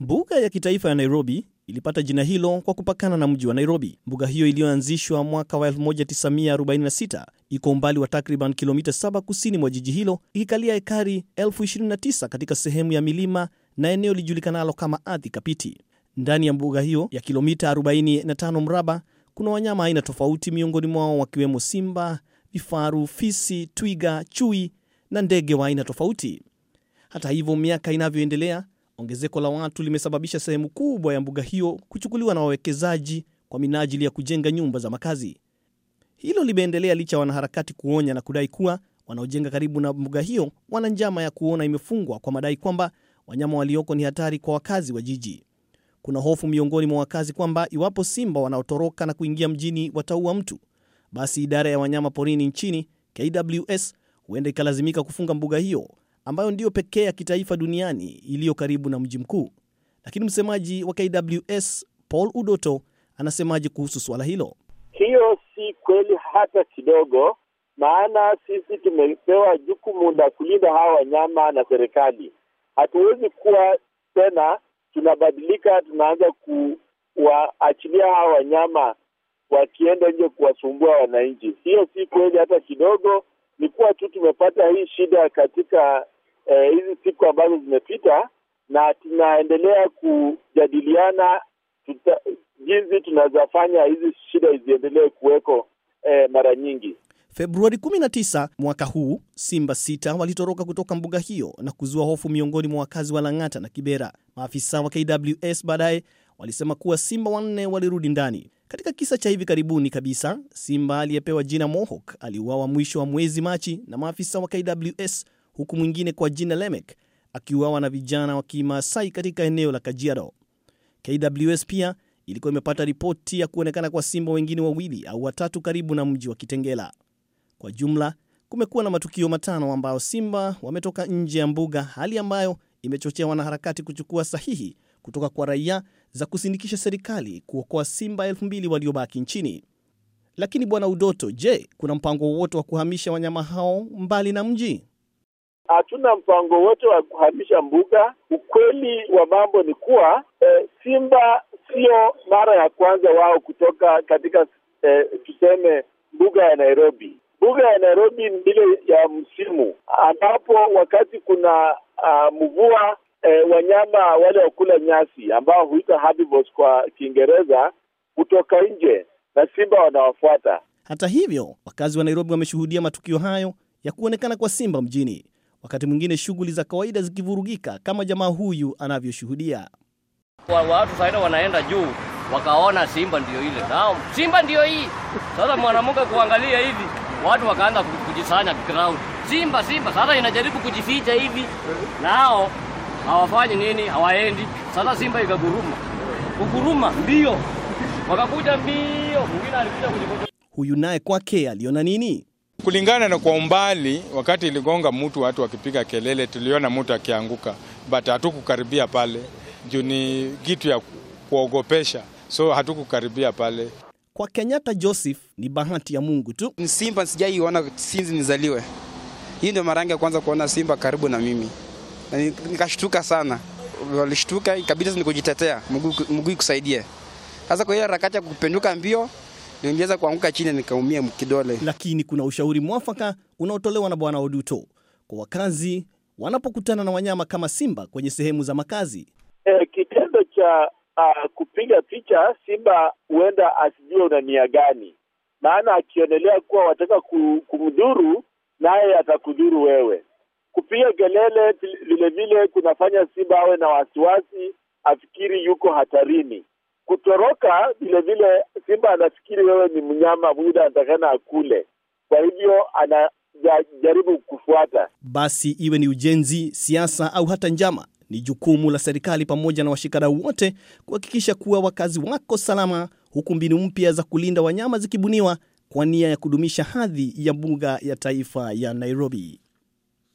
Mbuga ya kitaifa ya Nairobi ilipata jina hilo kwa kupakana na mji wa Nairobi. Mbuga hiyo iliyoanzishwa mwaka wa 1946 iko umbali wa takriban kilomita 7 kusini mwa jiji hilo, ikikalia ekari 29 katika sehemu ya milima na eneo lijulikanalo kama ardhi kapiti. Ndani ya mbuga hiyo ya kilomita 45 mraba kuna wanyama aina tofauti, miongoni mwao wakiwemo simba, vifaru, fisi, twiga, chui na ndege wa aina tofauti. Hata hivyo, miaka inavyoendelea, ongezeko la watu limesababisha sehemu kubwa ya mbuga hiyo kuchukuliwa na wawekezaji kwa minajili ya kujenga nyumba za makazi. Hilo limeendelea licha ya wanaharakati kuonya na kudai kuwa wanaojenga karibu na mbuga hiyo wana njama ya kuona imefungwa kwa madai kwamba wanyama walioko ni hatari kwa wakazi wa jiji. Kuna hofu miongoni mwa wakazi kwamba iwapo simba wanaotoroka na kuingia mjini wataua mtu, basi idara ya wanyama porini nchini KWS huenda ikalazimika kufunga mbuga hiyo ambayo ndiyo pekee ya kitaifa duniani iliyo karibu na mji mkuu. Lakini msemaji wa KWS Paul Udoto anasemaje kuhusu suala hilo? Hiyo si kweli hata kidogo, maana sisi tumepewa jukumu la kulinda hawa wanyama na serikali. Hatuwezi kuwa tena tunabadilika, tunaanza kuwaachilia hawa wanyama wakienda nje kuwasumbua wananchi. Hiyo si kweli hata kidogo. Ni kuwa tu tumepata hii shida katika eh, hizi siku ambazo zimepita, na tunaendelea kujadiliana tuta, jinsi tunawezafanya hizi shida ziendelee kuweko e, mara nyingi. Februari 19 mwaka huu simba sita walitoroka kutoka mbuga hiyo na kuzua hofu miongoni mwa wakazi wa Lang'ata na Kibera. Maafisa wa KWS baadaye walisema kuwa simba wanne walirudi ndani. Katika kisa cha hivi karibuni kabisa, simba aliyepewa jina Mohawk aliuawa mwisho wa mwezi Machi na maafisa wa KWS, huku mwingine kwa jina Lemek akiuawa na vijana wa Kimaasai katika eneo la Kajiado. KWS pia ilikuwa imepata ripoti ya kuonekana kwa simba wengine wawili au watatu karibu na mji wa Kitengela. Kwa jumla kumekuwa na matukio matano ambayo simba wametoka nje ya mbuga, hali ambayo imechochea wanaharakati kuchukua sahihi kutoka kwa raia za kusindikisha serikali kuokoa simba elfu mbili waliobaki nchini. Lakini Bwana Udoto, je, kuna mpango wowote wa kuhamisha wanyama hao mbali na mji? Hatuna mpango wote wa kuhamisha mbuga. Ukweli wa mambo ni kuwa e, simba sio mara ya kwanza wao kutoka katika e, tuseme mbuga ya Nairobi. Mbuga ya Nairobi ni ile ya msimu ambapo wakati kuna uh, mvua e, wanyama wale wakula nyasi ambao huita herbivores kwa Kiingereza kutoka nje na simba wanawafuata. Hata hivyo, wakazi wa Nairobi wameshuhudia matukio hayo ya kuonekana kwa simba mjini, wakati mwingine shughuli za kawaida zikivurugika, kama jamaa huyu anavyoshuhudia. Watu saida wanaenda juu wakaona simba ndio ile, nao simba ndio hii. Sasa mwanamke kuangalia hivi, watu wakaanza kujisanya ground, simba simba. Sasa inajaribu kujificha hivi, nao hawafanyi nini, hawaendi. Sasa simba ikaguruma, kuguruma mbio, wakakuja mbio, mwingine alikuja kujikuta. Huyu naye kwake aliona nini? Kulingana na kwa umbali, wakati iligonga mtu, watu wakipiga kelele, tuliona mtu akianguka, but hatukukaribia pale juu ni kitu ya kuogopesha, so hatukukaribia pale. Kwa Kenyatta Joseph ni bahati ya Mungu tu. Simba sijaiona sinzi nizaliwe. Hii ndio mara yangu ya kwanza kuona simba karibu na mimi, na nikashtuka sana. Walishtuka, ikabidi ni kujitetea, mguu ikusaidie. Sasa kwa hiyo harakati ya kupenduka mbio niliweza kuanguka chini nikaumia kidole. Lakini kuna ushauri mwafaka unaotolewa na Bwana Oduto kwa wakazi wanapokutana na wanyama kama simba kwenye sehemu za makazi. E, kitendo cha uh, kupiga picha simba huenda asijue una nia gani, maana akionelea kuwa wataka kumdhuru naye atakudhuru wewe. Kupiga kelele vilevile kunafanya simba awe na wasiwasi, afikiri yuko hatarini. Kutoroka vilevile, simba anafikiri wewe ni mnyama muda anatakana akule, kwa hivyo anajaribu kufuata. Basi iwe ni ujenzi, siasa au hata njama, ni jukumu la serikali pamoja na washikadau wote kuhakikisha kuwa wakazi wako salama, huku mbinu mpya za kulinda wanyama zikibuniwa kwa nia ya kudumisha hadhi ya mbuga ya taifa ya Nairobi.